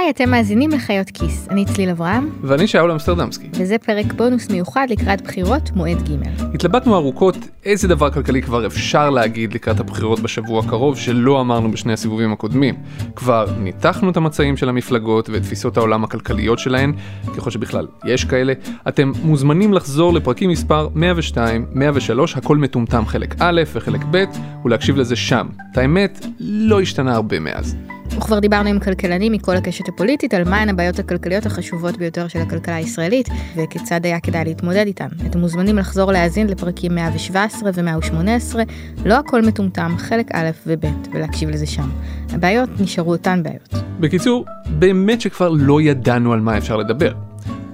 היי, אתם מאזינים לחיות כיס. אני צליל אברהם, ואני שאול אמסטרדמסקי. וזה פרק בונוס מיוחד לקראת בחירות מועד ג'. התלבטנו ארוכות איזה דבר כלכלי כבר אפשר להגיד לקראת הבחירות בשבוע הקרוב שלא אמרנו בשני הסיבובים הקודמים. כבר ניתחנו את המצעים של המפלגות ואת תפיסות העולם הכלכליות שלהן, ככל שבכלל יש כאלה. אתם מוזמנים לחזור לפרקים מספר 102, 103, הכל מטומטם חלק א' וחלק ב', ולהקשיב לזה שם. את האמת, לא השתנה הרבה מאז. וכבר דיברנו עם כלכלנים מכל הקשת הפוליטית על מהן הבעיות הכלכליות החשובות ביותר של הכלכלה הישראלית וכיצד היה כדאי להתמודד איתן. אתם מוזמנים לחזור להאזין לפרקים 117 ו-118, לא הכל מטומטם, חלק א' וב', ולהקשיב לזה שם. הבעיות נשארו אותן בעיות. בקיצור, באמת שכבר לא ידענו על מה אפשר לדבר.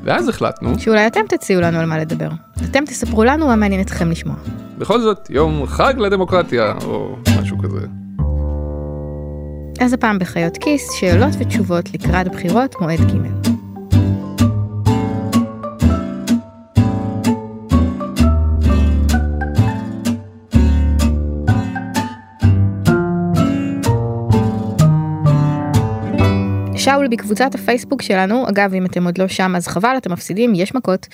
ואז החלטנו... שאולי אתם תציעו לנו על מה לדבר. אתם תספרו לנו מה מעניין אתכם לשמוע. בכל זאת, יום חג לדמוקרטיה, או משהו כזה. אז הפעם בחיות כיס, שאלות ותשובות לקראת בחירות מועד ג'. שאול בקבוצת הפייסבוק שלנו, אגב אם אתם עוד לא שם אז חבל אתם מפסידים, יש מכות,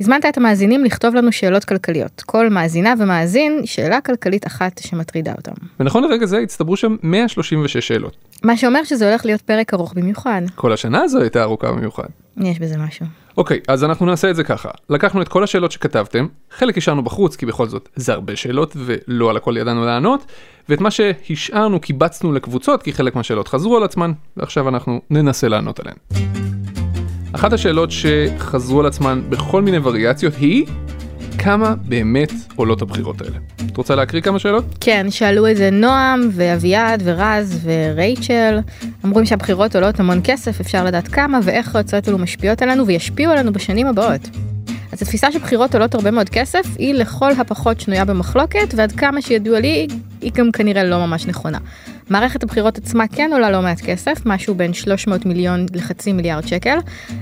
הזמנת את המאזינים לכתוב לנו שאלות כלכליות. כל מאזינה ומאזין שאלה כלכלית אחת שמטרידה אותם. ונכון לרגע זה הצטברו שם 136 שאלות. מה שאומר שזה הולך להיות פרק ארוך במיוחד. כל השנה הזו הייתה ארוכה במיוחד. יש בזה משהו. אוקיי, אז אנחנו נעשה את זה ככה. לקחנו את כל השאלות שכתבתם, חלק השארנו בחוץ כי בכל זאת זה הרבה שאלות ולא על הכל ידענו לענות, ואת מה שהשארנו קיבצנו לקבוצות כי חלק מהשאלות חזרו על עצמן, ועכשיו אנחנו ננסה לענות עליהן. אחת השאלות שחזרו על עצמן בכל מיני וריאציות היא כמה באמת עולות הבחירות האלה. את רוצה להקריא כמה שאלות? כן, שאלו את זה נועם ואביעד ורז ורייצ'ל. אמרו שהבחירות עולות המון כסף, אפשר לדעת כמה ואיך ההוצאות האלו משפיעות עלינו וישפיעו עלינו בשנים הבאות. אז התפיסה שבחירות עולות הרבה מאוד כסף היא לכל הפחות שנויה במחלוקת ועד כמה שידוע לי היא גם כנראה לא ממש נכונה. מערכת הבחירות עצמה כן עולה לא מעט כסף, משהו בין 300 מיליון לחצי מיליארד שקל,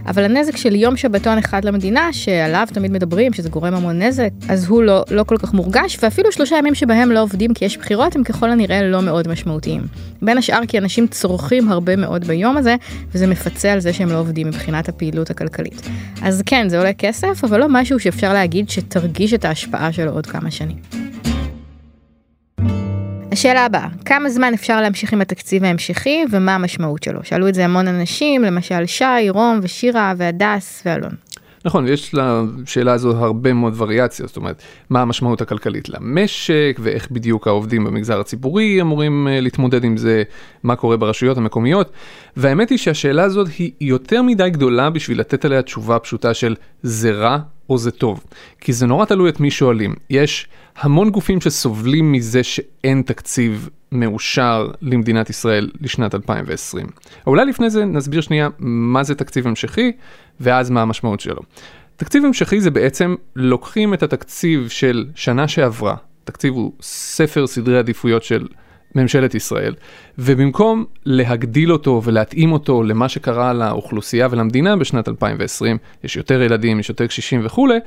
אבל הנזק של יום שבתון אחד למדינה, שעליו תמיד מדברים שזה גורם המון נזק, אז הוא לא, לא כל כך מורגש, ואפילו שלושה ימים שבהם לא עובדים כי יש בחירות הם ככל הנראה לא מאוד משמעותיים. בין השאר כי אנשים צורכים הרבה מאוד ביום הזה, וזה מפצה על זה שהם לא עובדים מבחינת הפעילות הכלכלית. אז כן, זה עולה כסף, אבל לא משהו שאפשר להגיד שתרגיש את ההשפעה שלו עוד כמה שנים. השאלה הבאה, כמה זמן אפשר להמשיך עם התקציב ההמשכי ומה המשמעות שלו? שאלו את זה המון אנשים, למשל שי, רום ושירה והדס ואלון. נכון, יש לשאלה הזו הרבה מאוד וריאציות, זאת אומרת, מה המשמעות הכלכלית למשק ואיך בדיוק העובדים במגזר הציבורי אמורים אה, להתמודד עם זה, מה קורה ברשויות המקומיות, והאמת היא שהשאלה הזאת היא יותר מדי גדולה בשביל לתת עליה תשובה פשוטה של זה רע או זה טוב, כי זה נורא תלוי את מי שואלים. יש המון גופים שסובלים מזה שאין תקציב מאושר למדינת ישראל לשנת 2020. אולי לפני זה נסביר שנייה מה זה תקציב המשכי ואז מה המשמעות שלו. תקציב המשכי זה בעצם לוקחים את התקציב של שנה שעברה, תקציב הוא ספר סדרי עדיפויות של ממשלת ישראל, ובמקום להגדיל אותו ולהתאים אותו למה שקרה לאוכלוסייה ולמדינה בשנת 2020, יש יותר ילדים, יש יותר קשישים וכולי,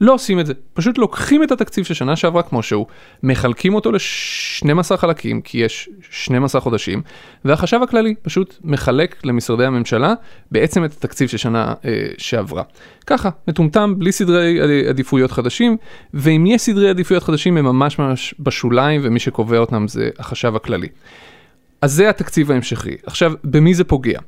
לא עושים את זה. פשוט לוקחים את התקציב של שנה שעברה כמו שהוא, מחלקים אותו ל-12 חלקים, כי יש 12 חודשים, והחשב הכללי פשוט מחלק למשרדי הממשלה בעצם את התקציב של שנה אה, שעברה. ככה, מטומטם, בלי סדרי עדיפויות חדשים, ואם יש סדרי עדיפויות חדשים הם ממש ממש בשוליים, ומי שקובע אותם זה החשב הכללי. אז זה התקציב ההמשכי. עכשיו, במי זה פוגע?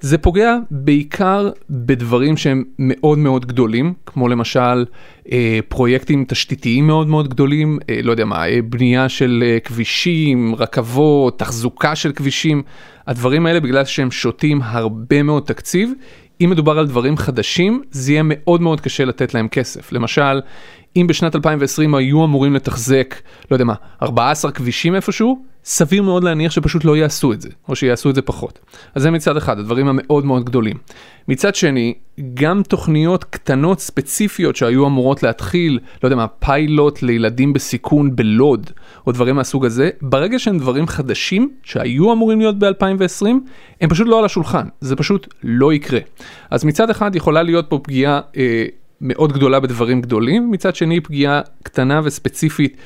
זה פוגע בעיקר בדברים שהם מאוד מאוד גדולים, כמו למשל אה, פרויקטים תשתיתיים מאוד מאוד גדולים, אה, לא יודע מה, אה, בנייה של אה, כבישים, רכבות, תחזוקה של כבישים, הדברים האלה בגלל שהם שותים הרבה מאוד תקציב. אם מדובר על דברים חדשים, זה יהיה מאוד מאוד קשה לתת להם כסף. למשל, אם בשנת 2020 היו אמורים לתחזק, לא יודע מה, 14 כבישים איפשהו, סביר מאוד להניח שפשוט לא יעשו את זה, או שיעשו את זה פחות. אז זה מצד אחד, הדברים המאוד מאוד גדולים. מצד שני, גם תוכניות קטנות ספציפיות שהיו אמורות להתחיל, לא יודע מה, פיילוט לילדים בסיכון בלוד, או דברים מהסוג הזה, ברגע שהם דברים חדשים שהיו אמורים להיות ב-2020, הם פשוט לא על השולחן, זה פשוט לא יקרה. אז מצד אחד יכולה להיות פה פגיעה אה, מאוד גדולה בדברים גדולים, מצד שני פגיעה קטנה וספציפית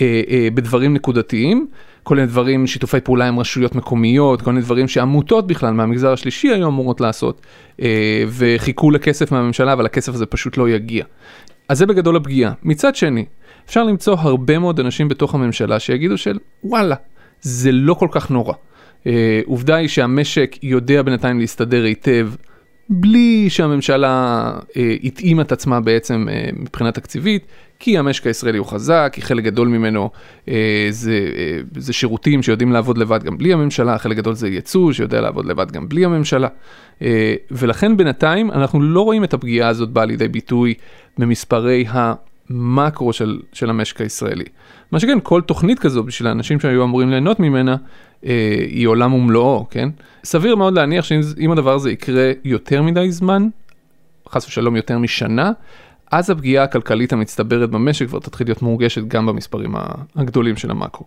אה, אה, בדברים נקודתיים, כל מיני דברים, שיתופי פעולה עם רשויות מקומיות, כל מיני דברים שעמותות בכלל מהמגזר השלישי היו אמורות לעשות, אה, וחיכו לכסף מהממשלה, אבל הכסף הזה פשוט לא יגיע. אז זה בגדול הפגיעה. מצד שני, אפשר למצוא הרבה מאוד אנשים בתוך הממשלה שיגידו של וואלה, זה לא כל כך נורא. אה, עובדה היא שהמשק יודע בינתיים להסתדר היטב. בלי שהממשלה אה, התאימה את עצמה בעצם אה, מבחינה תקציבית, כי המשק הישראלי הוא חזק, כי חלק גדול ממנו אה, זה, אה, זה שירותים שיודעים לעבוד לבד גם בלי הממשלה, חלק גדול זה ייצוא שיודע לעבוד לבד גם בלי הממשלה. אה, ולכן בינתיים אנחנו לא רואים את הפגיעה הזאת באה לידי ביטוי במספרי המקרו של, של המשק הישראלי. מה שכן, כל תוכנית כזו בשביל האנשים שהיו אמורים ליהנות ממנה, אה, היא עולם ומלואו, כן? סביר מאוד להניח שאם הדבר הזה יקרה יותר מדי זמן, חס ושלום יותר משנה, אז הפגיעה הכלכלית המצטברת במשק כבר תתחיל להיות מורגשת גם במספרים הגדולים של המאקרו.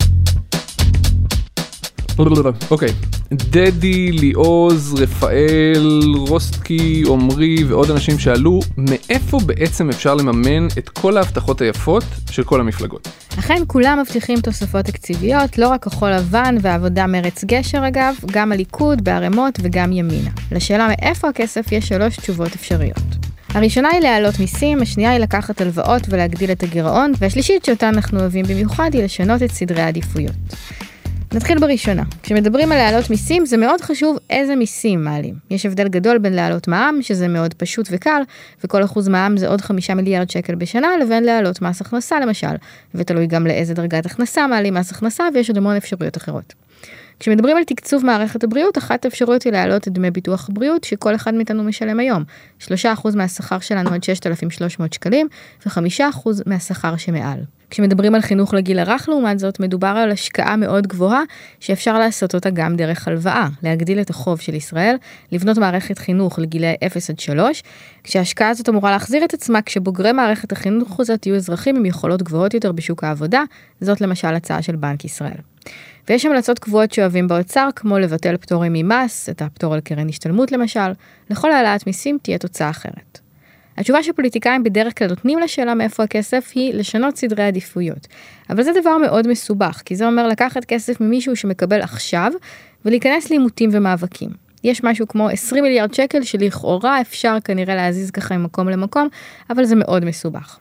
אוקיי, דדי, ליעוז, רפאל, רוסטקי, עמרי ועוד אנשים שאלו, מאיפה בעצם אפשר לממן את כל ההבטחות היפות של כל המפלגות? אכן כולם מבטיחים תוספות תקציביות, לא רק כחול לבן ועבודה מרץ גשר אגב, גם הליכוד בערימות וגם ימינה. לשאלה מאיפה הכסף יש שלוש תשובות אפשריות. הראשונה היא להעלות מיסים, השנייה היא לקחת הלוואות ולהגדיל את הגירעון, והשלישית שאותה אנחנו אוהבים במיוחד היא לשנות את סדרי העדיפויות. נתחיל בראשונה. כשמדברים על להעלות מיסים, זה מאוד חשוב איזה מיסים מעלים. יש הבדל גדול בין להעלות מע"מ, שזה מאוד פשוט וקל, וכל אחוז מע"מ זה עוד חמישה מיליארד שקל בשנה, לבין להעלות מס הכנסה למשל, ותלוי גם לאיזה דרגת הכנסה מעלים מס הכנסה, ויש עוד המון אפשרויות אחרות. כשמדברים על תקצוב מערכת הבריאות, אחת האפשרויות היא להעלות את דמי ביטוח הבריאות שכל אחד מאיתנו משלם היום. 3% מהשכר שלנו עד 6,300 שקלים, ו-5% מהשכר שמעל. כשמדברים על חינוך לגיל הרך לעומת זאת, מדובר על השקעה מאוד גבוהה שאפשר לעשות אותה גם דרך הלוואה, להגדיל את החוב של ישראל, לבנות מערכת חינוך לגילי 0 עד 3, כשההשקעה הזאת אמורה להחזיר את עצמה כשבוגרי מערכת החינוך הזאת יהיו אזרחים עם יכולות גבוהות יותר בשוק העבודה, זאת למשל הצעה של בנק ישראל. ויש המלצות קבועות שאוהבים באוצר, כמו לבטל פטורים ממס, את הפטור על קרן השתלמות למשל, לכל העלאת מיסים תהיה תוצאה אחרת. התשובה שפוליטיקאים בדרך כלל נותנים לשאלה מאיפה הכסף היא לשנות סדרי עדיפויות. אבל זה דבר מאוד מסובך, כי זה אומר לקחת כסף ממישהו שמקבל עכשיו, ולהיכנס לעימותים ומאבקים. יש משהו כמו 20 מיליארד שקל שלכאורה אפשר כנראה להזיז ככה ממקום למקום, אבל זה מאוד מסובך.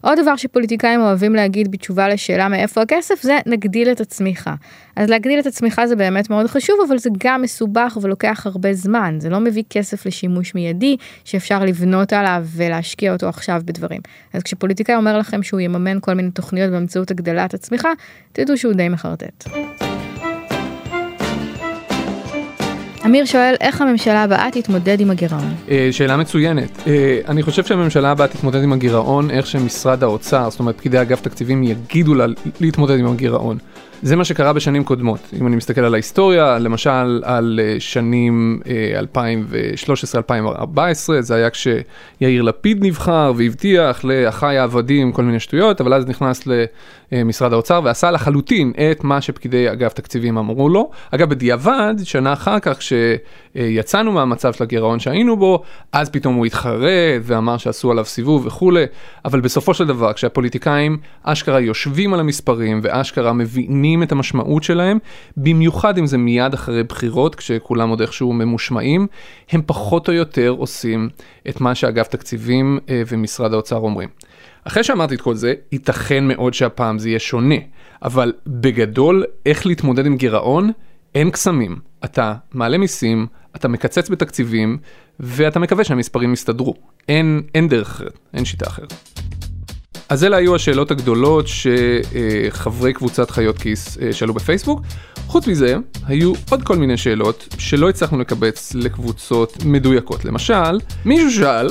עוד דבר שפוליטיקאים אוהבים להגיד בתשובה לשאלה מאיפה הכסף זה נגדיל את הצמיחה. אז להגדיל את הצמיחה זה באמת מאוד חשוב אבל זה גם מסובך ולוקח הרבה זמן זה לא מביא כסף לשימוש מיידי שאפשר לבנות עליו ולהשקיע אותו עכשיו בדברים. אז כשפוליטיקאי אומר לכם שהוא יממן כל מיני תוכניות באמצעות הגדלת הצמיחה תדעו שהוא די מחרטט. אמיר שואל איך הממשלה הבאה תתמודד עם הגירעון. אה, שאלה מצוינת. אה, אני חושב שהממשלה הבאה תתמודד עם הגירעון איך שמשרד האוצר, זאת אומרת פקידי אגף תקציבים יגידו לה להתמודד עם הגירעון. זה מה שקרה בשנים קודמות. אם אני מסתכל על ההיסטוריה, למשל על אה, שנים 2013-2014, זה היה כשיאיר לפיד נבחר והבטיח לאחיי העבדים כל מיני שטויות, אבל אז נכנס למשרד האוצר ועשה לחלוטין את מה שפקידי אגף תקציבים אמרו לו. אגב, בדיעבד, שנה אחר כך, כשיצאנו מהמצב של הגירעון שהיינו בו, אז פתאום הוא התחרט ואמר שעשו עליו סיבוב וכולי, אבל בסופו של דבר, כשהפוליטיקאים אשכרה יושבים על המספרים ואשכרה מבינים מבינים את המשמעות שלהם, במיוחד אם זה מיד אחרי בחירות, כשכולם עוד איכשהו ממושמעים, הם פחות או יותר עושים את מה שאגף תקציבים אה, ומשרד האוצר אומרים. אחרי שאמרתי את כל זה, ייתכן מאוד שהפעם זה יהיה שונה, אבל בגדול, איך להתמודד עם גירעון? אין קסמים. אתה מעלה מיסים, אתה מקצץ בתקציבים, ואתה מקווה שהמספרים יסתדרו. אין, אין דרך אחרת, אין שיטה אחרת. אז אלה היו השאלות הגדולות שחברי קבוצת חיות כיס אה, שאלו בפייסבוק. חוץ מזה, היו עוד כל מיני שאלות שלא הצלחנו לקבץ לקבוצות מדויקות. למשל, מישהו שאל,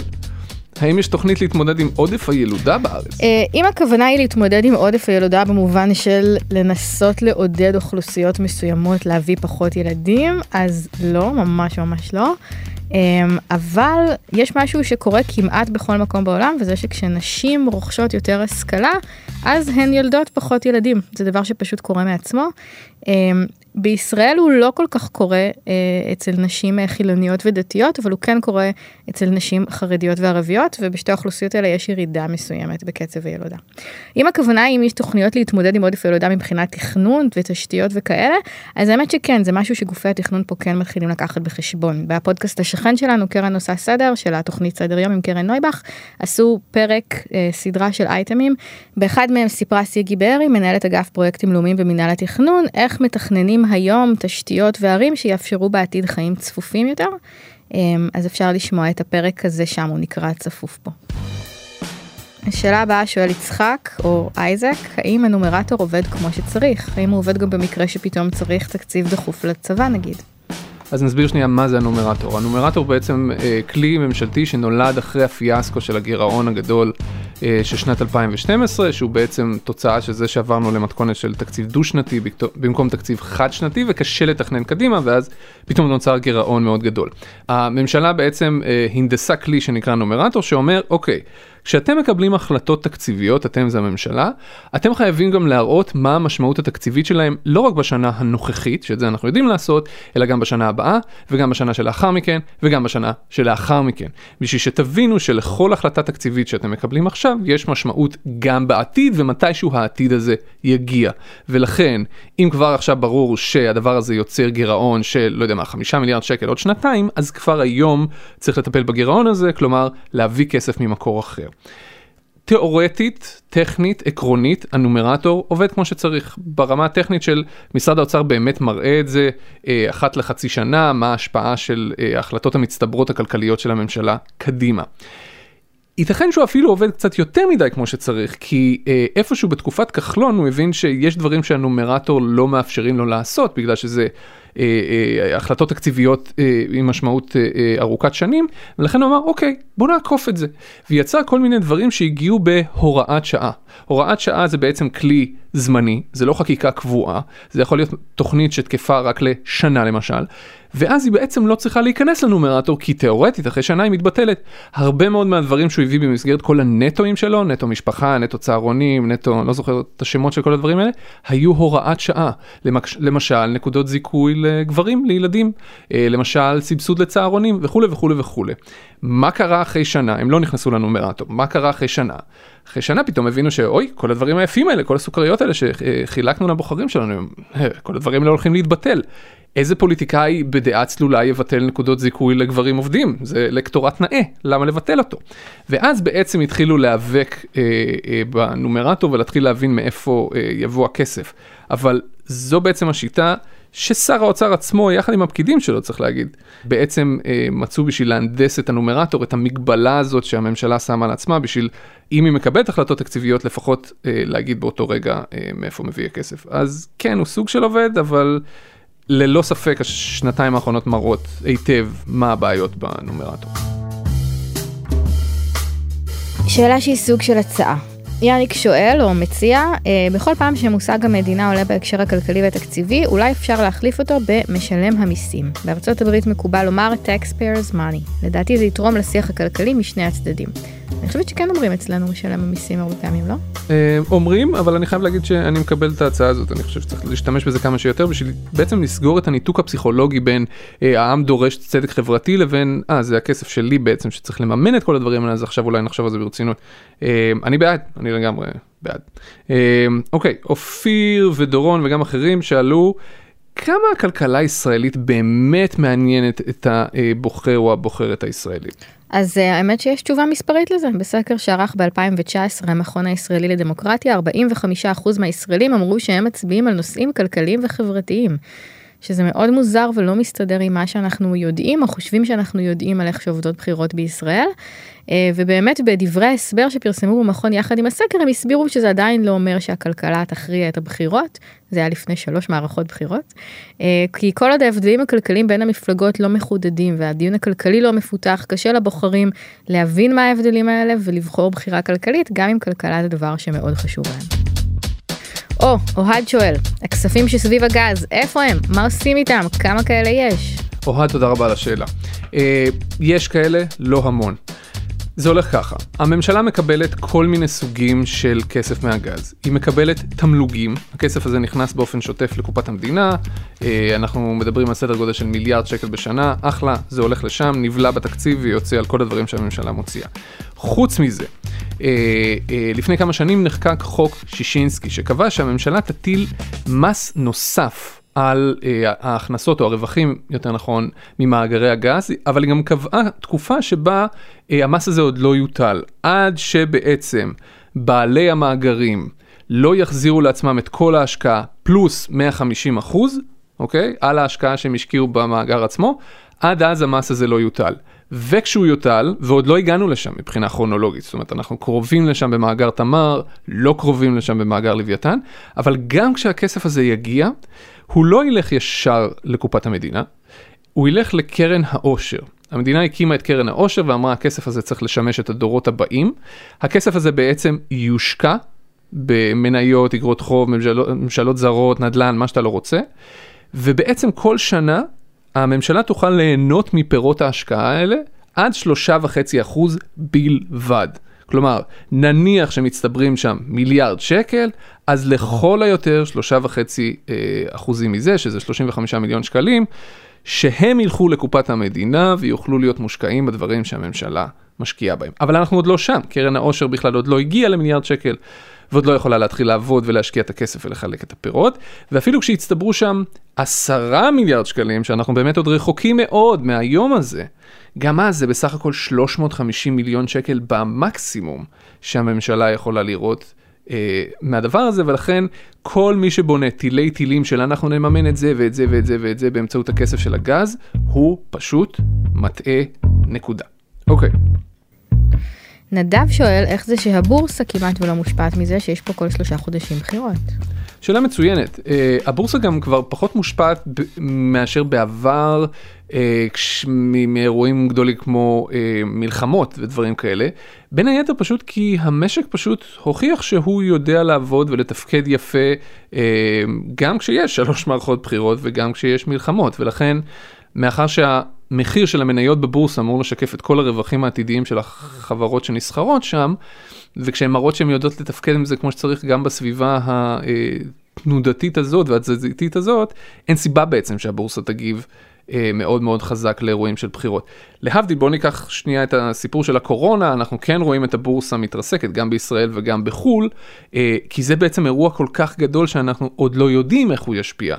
האם יש תוכנית להתמודד עם עודף הילודה בארץ? אה, אם הכוונה היא להתמודד עם עודף הילודה במובן של לנסות לעודד אוכלוסיות מסוימות להביא פחות ילדים, אז לא, ממש ממש לא. אמ, אבל יש משהו שקורה כמעט בכל מקום בעולם וזה שכשנשים רוכשות יותר השכלה אז הן יולדות פחות ילדים זה דבר שפשוט קורה מעצמו. בישראל הוא לא כל כך קורה אה, אצל נשים אה, חילוניות ודתיות, אבל הוא כן קורה אצל נשים חרדיות וערביות, ובשתי האוכלוסיות האלה יש ירידה מסוימת בקצב הילודה. אם הכוונה היא אם יש תוכניות להתמודד עם עודף ילודה מבחינת תכנון ותשתיות וכאלה, אז האמת שכן, זה משהו שגופי התכנון פה כן מתחילים לקחת בחשבון. בפודקאסט השכן שלנו, קרן עושה סדר, של התוכנית סדר יום עם קרן נויבך, עשו פרק, אה, סדרה של אייטמים, באחד מהם סיפרה סיגי בארי, מנהלת אגף פרויקטים לאומיים במנהל התכנון, איך מתכננים היום תשתיות וערים שיאפשרו בעתיד חיים צפופים יותר. אמ, אז אפשר לשמוע את הפרק הזה שם, הוא נקרא צפוף פה. השאלה הבאה שואל יצחק או אייזק, האם הנומרטור עובד כמו שצריך? האם הוא עובד גם במקרה שפתאום צריך תקציב דחוף לצבא נגיד? אז נסביר שנייה מה זה הנומרטור. הנומרטור בעצם אה, כלי ממשלתי שנולד אחרי הפיאסקו של הגירעון הגדול אה, של שנת 2012, שהוא בעצם תוצאה של זה שעברנו למתכונת של תקציב דו-שנתי במקום תקציב חד-שנתי, וקשה לתכנן קדימה, ואז פתאום נוצר גירעון מאוד גדול. הממשלה בעצם אה, הנדסה כלי שנקרא נומרטור, שאומר, אוקיי, כשאתם מקבלים החלטות תקציביות, אתם זה הממשלה, אתם חייבים גם להראות מה המשמעות התקציבית שלהם, לא רק בשנה הנוכחית, שאת זה אנחנו יודעים לעשות, אלא גם בשנה הבאה, וגם בשנה שלאחר מכן, וגם בשנה שלאחר מכן. בשביל שתבינו שלכל החלטה תקציבית שאתם מקבלים עכשיו, יש משמעות גם בעתיד, ומתישהו העתיד הזה יגיע. ולכן, אם כבר עכשיו ברור שהדבר הזה יוצר גירעון של, לא יודע מה, חמישה מיליארד שקל עוד שנתיים, אז כבר היום צריך לטפל בגירעון הזה, כלומר, להביא כסף ממקור אחר. תיאורטית, טכנית, עקרונית, הנומרטור עובד כמו שצריך. ברמה הטכנית של משרד האוצר באמת מראה את זה אה, אחת לחצי שנה, מה ההשפעה של אה, ההחלטות המצטברות הכלכליות של הממשלה קדימה. ייתכן שהוא אפילו עובד קצת יותר מדי כמו שצריך, כי אה, איפשהו בתקופת כחלון הוא הבין שיש דברים שהנומרטור לא מאפשרים לו לעשות, בגלל שזה אה, אה, החלטות תקציביות אה, עם משמעות ארוכת שנים, ולכן הוא אמר, אוקיי, בוא נעקוף את זה. ויצר כל מיני דברים שהגיעו בהוראת שעה. הוראת שעה זה בעצם כלי זמני, זה לא חקיקה קבועה, זה יכול להיות תוכנית שתקפה רק לשנה למשל, ואז היא בעצם לא צריכה להיכנס לנומרטור, כי תאורטית אחרי שנה היא מתבטלת. הרבה מאוד מהדברים שהוא הביא במסגרת כל הנטואים שלו, נטו משפחה, נטו צהרונים, נטו, לא זוכר את השמות של כל הדברים האלה, היו הוראת שעה. למשל, נקודות זיכוי לגברים, לילדים, אה, למשל, סבסוד לצהרונים וכולי וכולי וכולי. מה קרה אחרי שנה? הם לא נכנסו לנומרטור, מה קרה אחרי שנה? אחרי שנה פתאום הבינו שאוי, כל הדברים היפים האלה, כל הסוכריות האלה שחילקנו לבוחרים שלנו, אה, כל הדברים האלה הולכים להתבטל. איזה פוליטיקאי בדעה צלולה יבטל נקודות זיכוי לגברים עובדים? זה לקטורט נאה, למה לבטל אותו? ואז בעצם התחילו להיאבק אה, אה, בנומרטור ולהתחיל להבין מאיפה אה, יבוא הכסף. אבל זו בעצם השיטה ששר האוצר עצמו, יחד עם הפקידים שלו, צריך להגיד, בעצם אה, מצאו בשביל להנדס את הנומרטור, את המגבלה הזאת שהממשלה שמה על עצמה, בשביל, אם היא מקבלת החלטות תקציביות, לפחות אה, להגיד באותו רגע אה, מאיפה מביא הכסף. אז כן, הוא סוג של עובד, אבל ללא ספק השנתיים האחרונות מראות היטב מה הבעיות בנומרטור. שאלה שהיא סוג של הצעה. יאניק שואל או מציע, אה, בכל פעם שמושג המדינה עולה בהקשר הכלכלי והתקציבי, אולי אפשר להחליף אותו במשלם המיסים. בארצות הברית מקובל לומר taxpayers money. לדעתי זה יתרום לשיח הכלכלי משני הצדדים. אני חושבת שכן אומרים אצלנו משלם המיסים הרבה פעמים, לא? אה, אומרים, אבל אני חייב להגיד שאני מקבל את ההצעה הזאת, אני חושב שצריך להשתמש בזה כמה שיותר בשביל בעצם לסגור את הניתוק הפסיכולוגי בין אה, העם דורש צדק חברתי לבין, אה, זה הכסף שלי בעצם שצריך לממן את כל הדברים האלה, אז עכשיו אולי נחשוב על זה ברצינות. אה, אני בעד, אני לגמרי בעד. אוקיי, אופיר ודורון וגם אחרים שאלו, כמה הכלכלה הישראלית באמת מעניינת את הבוחר או הבוחרת הישראלית? אז uh, האמת שיש תשובה מספרית לזה. בסקר שערך ב-2019 המכון הישראלי לדמוקרטיה, 45% מהישראלים אמרו שהם מצביעים על נושאים כלכליים וחברתיים. שזה מאוד מוזר ולא מסתדר עם מה שאנחנו יודעים או חושבים שאנחנו יודעים על איך שעובדות בחירות בישראל. אה, ובאמת בדברי ההסבר שפרסמו במכון יחד עם הסקר הם הסבירו שזה עדיין לא אומר שהכלכלה תכריע את הבחירות, זה היה לפני שלוש מערכות בחירות, אה, כי כל עוד ההבדלים הכלכליים בין המפלגות לא מחודדים והדיון הכלכלי לא מפותח, קשה לבוחרים להבין מה ההבדלים האלה ולבחור בחירה כלכלית, גם אם כלכלה זה דבר שמאוד חשוב להם. או, אוהד שואל, הכספים שסביב הגז, איפה הם? מה עושים איתם? כמה כאלה יש? אוהד, תודה רבה על השאלה. אה, יש כאלה, לא המון. זה הולך ככה, הממשלה מקבלת כל מיני סוגים של כסף מהגז. היא מקבלת תמלוגים, הכסף הזה נכנס באופן שוטף לקופת המדינה, אה, אנחנו מדברים על סדר גודל של מיליארד שקל בשנה, אחלה, זה הולך לשם, נבלע בתקציב ויוצא על כל הדברים שהממשלה מוציאה. חוץ מזה, לפני כמה שנים נחקק חוק שישינסקי שקבע שהממשלה תטיל מס נוסף על אה, ההכנסות או הרווחים, יותר נכון, ממאגרי הגז, אבל היא גם קבעה תקופה שבה אה, המס הזה עוד לא יוטל, עד שבעצם בעלי המאגרים לא יחזירו לעצמם את כל ההשקעה פלוס 150 אחוז, אוקיי? על ההשקעה שהם השקיעו במאגר עצמו, עד אז המס הזה לא יוטל. וכשהוא יוטל, ועוד לא הגענו לשם מבחינה כרונולוגית, זאת אומרת אנחנו קרובים לשם במאגר תמר, לא קרובים לשם במאגר לוויתן, אבל גם כשהכסף הזה יגיע, הוא לא ילך ישר לקופת המדינה, הוא ילך לקרן העושר. המדינה הקימה את קרן העושר ואמרה הכסף הזה צריך לשמש את הדורות הבאים. הכסף הזה בעצם יושקע במניות, אגרות חוב, ממשלות, ממשלות זרות, נדל"ן, מה שאתה לא רוצה. ובעצם כל שנה הממשלה תוכל ליהנות מפירות ההשקעה האלה עד שלושה וחצי אחוז בלבד. כלומר, נניח שמצטברים שם מיליארד שקל, אז לכל היותר שלושה וחצי אה, אחוזים מזה, שזה 35 מיליון שקלים, שהם ילכו לקופת המדינה ויוכלו להיות מושקעים בדברים שהממשלה משקיעה בהם. אבל אנחנו עוד לא שם, קרן העושר בכלל עוד לא הגיעה למיליארד שקל. ועוד לא יכולה להתחיל לעבוד ולהשקיע את הכסף ולחלק את הפירות, ואפילו כשהצטברו שם עשרה מיליארד שקלים, שאנחנו באמת עוד רחוקים מאוד מהיום הזה, גם אז זה בסך הכל 350 מיליון שקל במקסימום שהממשלה יכולה לראות אה, מהדבר הזה, ולכן כל מי שבונה תילי תילים של אנחנו נממן את זה ואת זה ואת זה ואת זה באמצעות הכסף של הגז, הוא פשוט מטעה נקודה. אוקיי. נדב שואל איך זה שהבורסה כמעט ולא מושפעת מזה שיש פה כל שלושה חודשים בחירות. שאלה מצוינת. Uh, הבורסה גם כבר פחות מושפעת ב- מאשר בעבר uh, כש- מאירועים גדולים כמו uh, מלחמות ודברים כאלה. בין היתר פשוט כי המשק פשוט הוכיח שהוא יודע לעבוד ולתפקד יפה uh, גם כשיש שלוש מערכות בחירות וגם כשיש מלחמות ולכן מאחר שה... המחיר של המניות בבורסה אמור לשקף את כל הרווחים העתידיים של החברות שנסחרות שם, וכשהן מראות שהן יודעות לתפקד עם זה כמו שצריך גם בסביבה התנודתית הזאת והתזזיתית הזאת, אין סיבה בעצם שהבורסה תגיב אה, מאוד מאוד חזק לאירועים של בחירות. להבדיל, בואו ניקח שנייה את הסיפור של הקורונה, אנחנו כן רואים את הבורסה מתרסקת גם בישראל וגם בחו"ל, אה, כי זה בעצם אירוע כל כך גדול שאנחנו עוד לא יודעים איך הוא ישפיע.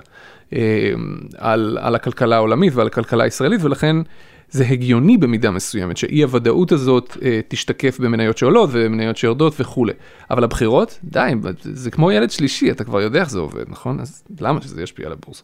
אה, על, על הכלכלה העולמית ועל הכלכלה הישראלית, ולכן זה הגיוני במידה מסוימת שאי הוודאות הזאת אה, תשתקף במניות שעולות ומניות שיורדות וכולי. אבל הבחירות, די, זה כמו ילד שלישי, אתה כבר יודע איך זה עובד, נכון? אז למה שזה ישפיע על הבורסה?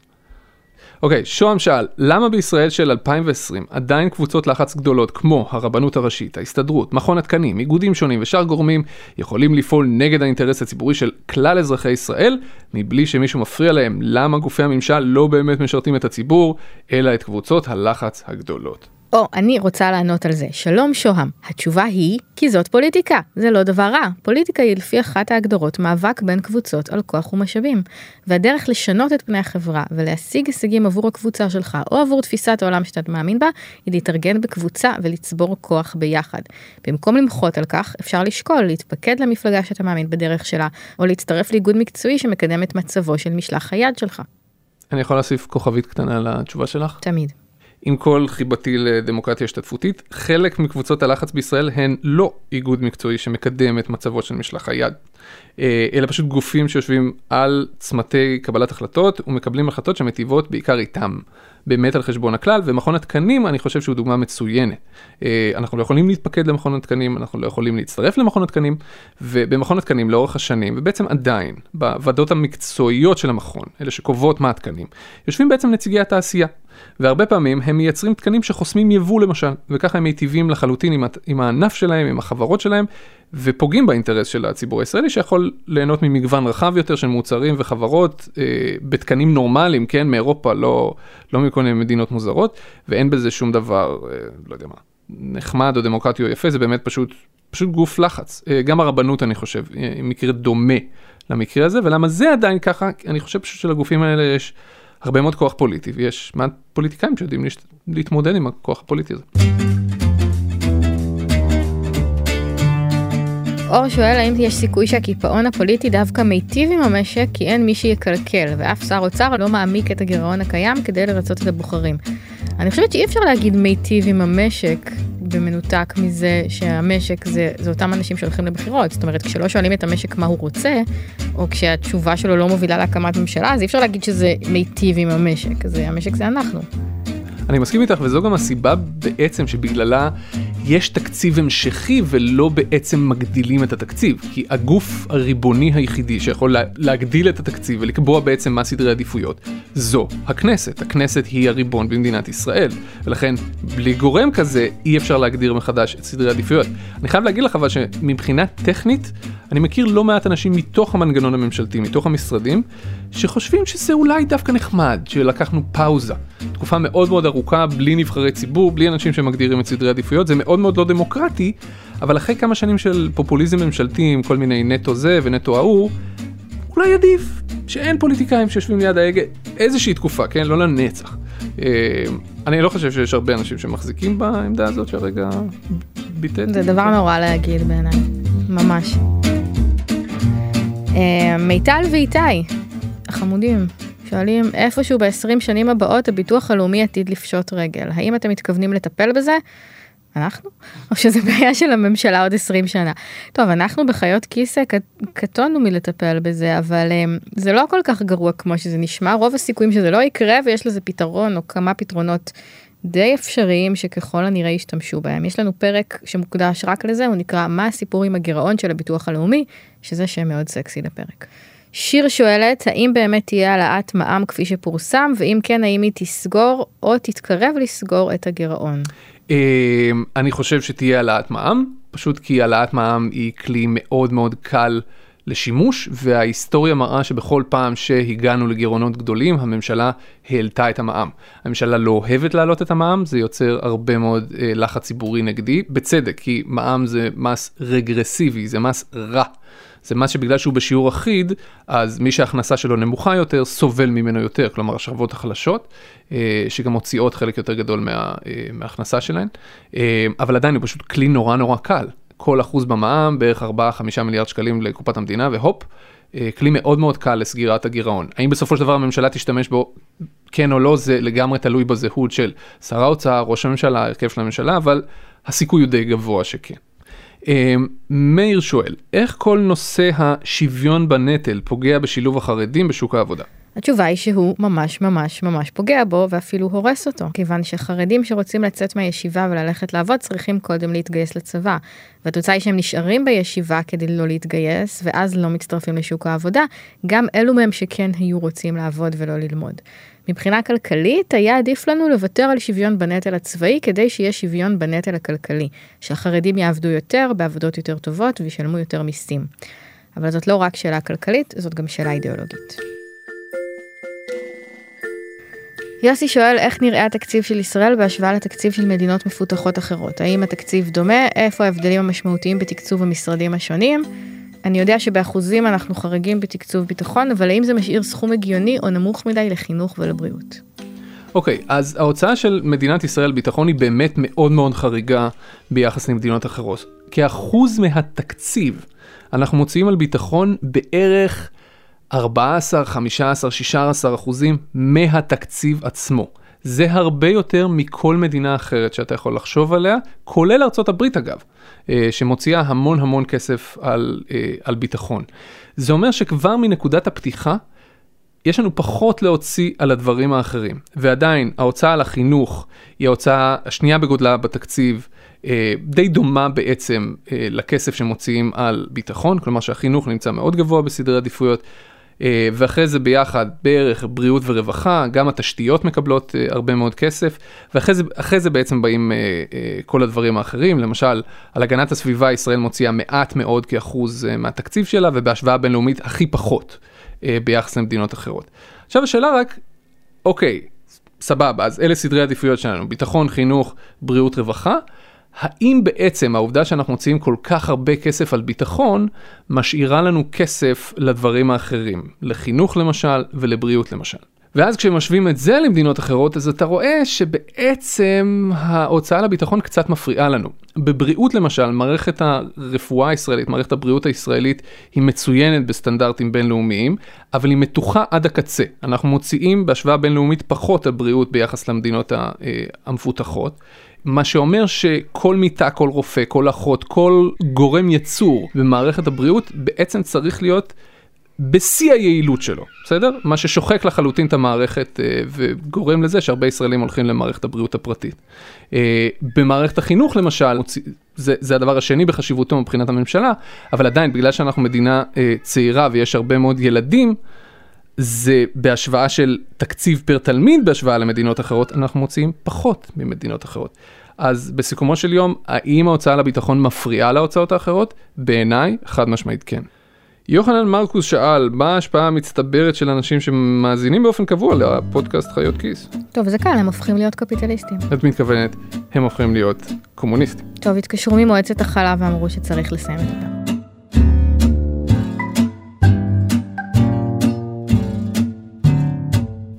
אוקיי, okay, שוהם שאל, למה בישראל של 2020 עדיין קבוצות לחץ גדולות כמו הרבנות הראשית, ההסתדרות, מכון התקנים, איגודים שונים ושאר גורמים יכולים לפעול נגד האינטרס הציבורי של כלל אזרחי ישראל, מבלי שמישהו מפריע להם למה גופי הממשל לא באמת משרתים את הציבור, אלא את קבוצות הלחץ הגדולות. או, אני רוצה לענות על זה. שלום שוהם. התשובה היא, כי זאת פוליטיקה. זה לא דבר רע. פוליטיקה היא לפי אחת ההגדרות מאבק בין קבוצות על כוח ומשאבים. והדרך לשנות את פני החברה ולהשיג הישגים עבור הקבוצה שלך או עבור תפיסת העולם שאתה מאמין בה, היא להתארגן בקבוצה ולצבור כוח ביחד. במקום למחות על כך, אפשר לשקול להתפקד למפלגה שאתה מאמין בדרך שלה, או להצטרף לאיגוד מקצועי שמקדם את מצבו של משלח היד שלך. אני יכול להוסיף כוכבית קטנה לתשובה שלך? תמיד. עם כל חיבתי לדמוקרטיה השתתפותית, חלק מקבוצות הלחץ בישראל הן לא איגוד מקצועי שמקדם את מצבו של משלח היד, אה, אלא פשוט גופים שיושבים על צמתי קבלת החלטות ומקבלים החלטות שמטיבות בעיקר איתם. באמת על חשבון הכלל, ומכון התקנים אני חושב שהוא דוגמה מצוינת. אה, אנחנו לא יכולים להתפקד למכון התקנים, אנחנו לא יכולים להצטרף למכון התקנים, ובמכון התקנים לאורך השנים, ובעצם עדיין, בוועדות המקצועיות של המכון, אלה שקובעות מה התקנים, יושבים בעצם נציגי התעשייה. והרבה פעמים הם מייצרים תקנים שחוסמים יבוא למשל, וככה הם מיטיבים לחלוטין עם, עם הענף שלהם, עם החברות שלהם, ופוגעים באינטרס של הציבור הישראלי שיכול ליהנות ממגוון רחב יותר של מוצרים וחברות אה, בתקנים נורמליים, כן, מאירופה, לא, לא מכל מיני מדינות מוזרות, ואין בזה שום דבר, אה, לא יודע מה, נחמד או דמוקרטי או יפה, זה באמת פשוט, פשוט גוף לחץ. אה, גם הרבנות, אני חושב, היא מקרה דומה למקרה הזה, ולמה זה עדיין ככה, אני חושב פשוט שלגופים האלה יש הרבה מאוד כוח פוליטי, ויש מעט פוליטיקאים שיודעים להתמודד עם הכוח הפוליטי הזה. אור שואל האם יש סיכוי שהקיפאון הפוליטי דווקא מיטיב עם המשק כי אין מי שיקלקל ואף שר אוצר לא מעמיק את הגירעון הקיים כדי לרצות את הבוחרים. אני חושבת שאי אפשר להגיד מיטיב עם המשק במנותק מזה שהמשק זה, זה אותם אנשים שהולכים לבחירות. זאת אומרת, כשלא שואלים את המשק מה הוא רוצה, או כשהתשובה שלו לא מובילה להקמת ממשלה, אז אי אפשר להגיד שזה מיטיב עם המשק. זה, המשק זה אנחנו. אני מסכים איתך וזו גם הסיבה בעצם שבגללה יש תקציב המשכי ולא בעצם מגדילים את התקציב. כי הגוף הריבוני היחידי שיכול לה, להגדיל את התקציב ולקבוע בעצם מה סדרי עדיפויות זו הכנסת. הכנסת היא הריבון במדינת ישראל. ולכן בלי גורם כזה אי אפשר להגדיר מחדש את סדרי העדיפויות. אני חייב להגיד לך אבל שמבחינה טכנית אני מכיר לא מעט אנשים מתוך המנגנון הממשלתי מתוך המשרדים שחושבים שזה אולי דווקא נחמד שלקחנו פאוזה תקופה מאוד מאוד ארוכה בלי נבחרי ציבור בלי אנשים שמגדירים את סדרי עדיפויות זה מאוד מאוד לא דמוקרטי אבל אחרי כמה שנים של פופוליזם ממשלתי עם כל מיני נטו זה ונטו ההוא אולי עדיף שאין פוליטיקאים שיושבים ליד ההגה איזושהי תקופה כן לא לנצח. אה, אני לא חושב שיש הרבה אנשים שמחזיקים בעמדה הזאת שהרגע ביטאתי. זה דבר נורא להגיד בעיניי ממש. אה, מיטל ואיתי החמודים שואלים איפשהו ב-20 שנים הבאות הביטוח הלאומי עתיד לפשוט רגל האם אתם מתכוונים לטפל בזה? אנחנו? או שזה בעיה של הממשלה עוד 20 שנה. טוב, אנחנו בחיות כיסא קטונו מלטפל בזה, אבל um, זה לא כל כך גרוע כמו שזה נשמע, רוב הסיכויים שזה לא יקרה ויש לזה פתרון או כמה פתרונות די אפשריים שככל הנראה ישתמשו בהם. יש לנו פרק שמוקדש רק לזה, הוא נקרא מה הסיפור עם הגירעון של הביטוח הלאומי, שזה שם מאוד סקסי לפרק. שיר שואלת, האם באמת תהיה העלאת מע"מ כפי שפורסם, ואם כן, האם היא תסגור או תתקרב לסגור את הגירעון? אמ, אני חושב שתהיה העלאת מע"מ, פשוט כי העלאת מע"מ היא כלי מאוד מאוד קל לשימוש, וההיסטוריה מראה שבכל פעם שהגענו לגירעונות גדולים, הממשלה העלתה את המע"מ. הממשלה לא אוהבת להעלות את המע"מ, זה יוצר הרבה מאוד אה, לחץ ציבורי נגדי, בצדק, כי מע"מ זה מס רגרסיבי, זה מס רע. זה מס שבגלל שהוא בשיעור אחיד, אז מי שההכנסה שלו נמוכה יותר, סובל ממנו יותר, כלומר השכבות החלשות, אה, שגם מוציאות חלק יותר גדול מה, אה, מההכנסה שלהן, אה, אבל עדיין הוא פשוט כלי נורא נורא קל. כל אחוז במע"מ, בערך 4-5 מיליארד שקלים לקופת המדינה, והופ, כלי מאוד מאוד קל לסגירת הגירעון. האם בסופו של דבר הממשלה תשתמש בו, כן או לא, זה לגמרי תלוי בזהות של שר האוצר, ראש הממשלה, הרכב של הממשלה, אבל הסיכוי הוא די גבוה שכן. אמ, מאיר שואל, איך כל נושא השוויון בנטל פוגע בשילוב החרדים בשוק העבודה? התשובה היא שהוא ממש ממש ממש פוגע בו ואפילו הורס אותו, כיוון שחרדים שרוצים לצאת מהישיבה וללכת לעבוד צריכים קודם להתגייס לצבא. והתוצאה היא שהם נשארים בישיבה כדי לא להתגייס ואז לא מצטרפים לשוק העבודה, גם אלו מהם שכן היו רוצים לעבוד ולא ללמוד. מבחינה כלכלית היה עדיף לנו לוותר על שוויון בנטל הצבאי כדי שיהיה שוויון בנטל הכלכלי, שהחרדים יעבדו יותר בעבודות יותר טובות וישלמו יותר מיסים. אבל זאת לא רק שאלה כלכלית, זאת גם שאלה אידיאולוגית. יוסי שואל איך נראה התקציב של ישראל בהשוואה לתקציב של מדינות מפותחות אחרות. האם התקציב דומה? איפה ההבדלים המשמעותיים בתקצוב המשרדים השונים? אני יודע שבאחוזים אנחנו חריגים בתקצוב ביטחון, אבל האם זה משאיר סכום הגיוני או נמוך מדי לחינוך ולבריאות? אוקיי, okay, אז ההוצאה של מדינת ישראל ביטחון היא באמת מאוד מאוד חריגה ביחס למדינות אחרות. כאחוז מהתקציב אנחנו מוציאים על ביטחון בערך 14, 15, 16 אחוזים מהתקציב עצמו. זה הרבה יותר מכל מדינה אחרת שאתה יכול לחשוב עליה, כולל הברית אגב, אה, שמוציאה המון המון כסף על, אה, על ביטחון. זה אומר שכבר מנקודת הפתיחה, יש לנו פחות להוציא על הדברים האחרים, ועדיין ההוצאה על החינוך היא ההוצאה השנייה בגודלה בתקציב, אה, די דומה בעצם לכסף שמוציאים על ביטחון, כלומר שהחינוך נמצא מאוד גבוה בסדרי עדיפויות. אה, ואחרי זה ביחד בערך בריאות ורווחה, גם התשתיות מקבלות אה, הרבה מאוד כסף, ואחרי זה, זה בעצם באים אה, כל הדברים האחרים, למשל על הגנת הסביבה ישראל מוציאה מעט מאוד כאחוז מהתקציב שלה, ובהשוואה בינלאומית הכי פחות ביחס למדינות אחרות. עכשיו השאלה רק, אוקיי, סבבה, אז אלה סדרי עדיפויות שלנו, ביטחון, חינוך, בריאות, רווחה. האם בעצם העובדה שאנחנו מוציאים כל כך הרבה כסף על ביטחון, משאירה לנו כסף לדברים האחרים, לחינוך למשל ולבריאות למשל. ואז כשמשווים את זה למדינות אחרות, אז אתה רואה שבעצם ההוצאה לביטחון קצת מפריעה לנו. בבריאות למשל, מערכת הרפואה הישראלית, מערכת הבריאות הישראלית, היא מצוינת בסטנדרטים בינלאומיים, אבל היא מתוחה עד הקצה. אנחנו מוציאים בהשוואה בינלאומית פחות על בריאות ביחס למדינות אה, המפותחות. מה שאומר שכל מיטה, כל רופא, כל אחות, כל גורם יצור במערכת הבריאות בעצם צריך להיות בשיא היעילות שלו, בסדר? מה ששוחק לחלוטין את המערכת אה, וגורם לזה שהרבה ישראלים הולכים למערכת הבריאות הפרטית. אה, במערכת החינוך למשל, זה, זה הדבר השני בחשיבותו מבחינת הממשלה, אבל עדיין בגלל שאנחנו מדינה אה, צעירה ויש הרבה מאוד ילדים, זה בהשוואה של תקציב פר תלמיד בהשוואה למדינות אחרות, אנחנו מוציאים פחות ממדינות אחרות. אז בסיכומו של יום, האם ההוצאה לביטחון מפריעה להוצאות האחרות? בעיניי, חד משמעית כן. יוחנן מרקוס שאל, מה ההשפעה המצטברת של אנשים שמאזינים באופן קבוע לפודקאסט חיות כיס? טוב, זה קל, הם הופכים להיות קפיטליסטים. את מתכוונת, הם הופכים להיות קומוניסטים. טוב, התקשרו ממועצת החלב ואמרו שצריך לסיים את זה.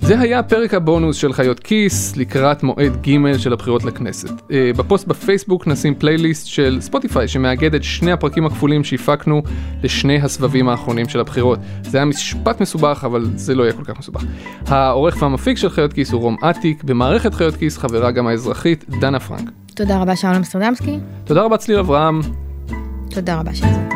זה היה פרק הבונוס של חיות כיס לקראת מועד ג' של הבחירות לכנסת. אה, בפוסט בפייסבוק נשים פלייליסט של ספוטיפיי שמאגד את שני הפרקים הכפולים שהפקנו לשני הסבבים האחרונים של הבחירות. זה היה משפט מסובך אבל זה לא יהיה כל כך מסובך. העורך והמפיק של חיות כיס הוא רום אטיק, במערכת חיות כיס חברה גם האזרחית דנה פרנק. תודה רבה שאול אמסטרדמסקי. תודה רבה צליל אברהם. תודה רבה שזה.